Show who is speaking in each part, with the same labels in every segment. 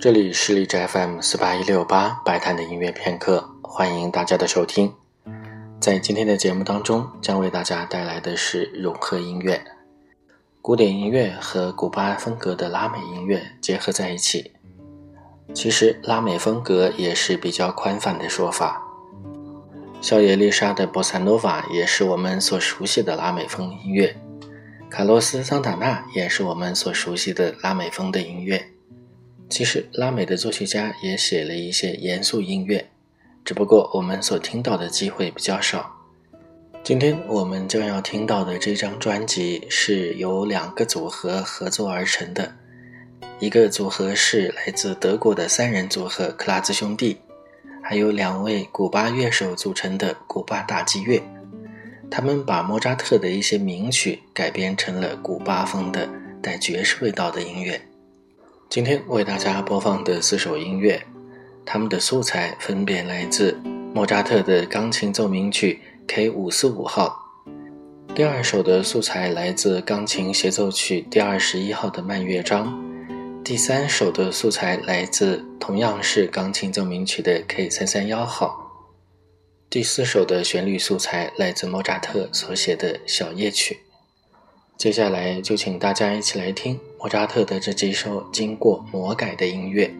Speaker 1: 这里是荔枝 FM 四八一六八白谈的音乐片刻，欢迎大家的收听。在今天的节目当中，将为大家带来的是融合音乐，古典音乐和古巴风格的拉美音乐结合在一起。其实，拉美风格也是比较宽泛的说法。小野丽莎的波萨诺瓦也是我们所熟悉的拉美风音乐，卡洛斯桑塔纳也是我们所熟悉的拉美风的音乐。其实，拉美的作曲家也写了一些严肃音乐，只不过我们所听到的机会比较少。今天我们将要听到的这张专辑是由两个组合合作而成的，一个组合是来自德国的三人组合克拉兹兄弟，还有两位古巴乐手组成的古巴大击乐。他们把莫扎特的一些名曲改编成了古巴风的带爵士味道的音乐。今天为大家播放的四首音乐，它们的素材分别来自莫扎特的钢琴奏鸣曲 K 五四五号，第二首的素材来自钢琴协奏曲第二十一号的慢乐章，第三首的素材来自同样是钢琴奏鸣曲的 K 三三幺号，第四首的旋律素材来自莫扎特所写的小夜曲。接下来就请大家一起来听莫扎特的这几首经过魔改的音乐。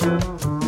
Speaker 1: Música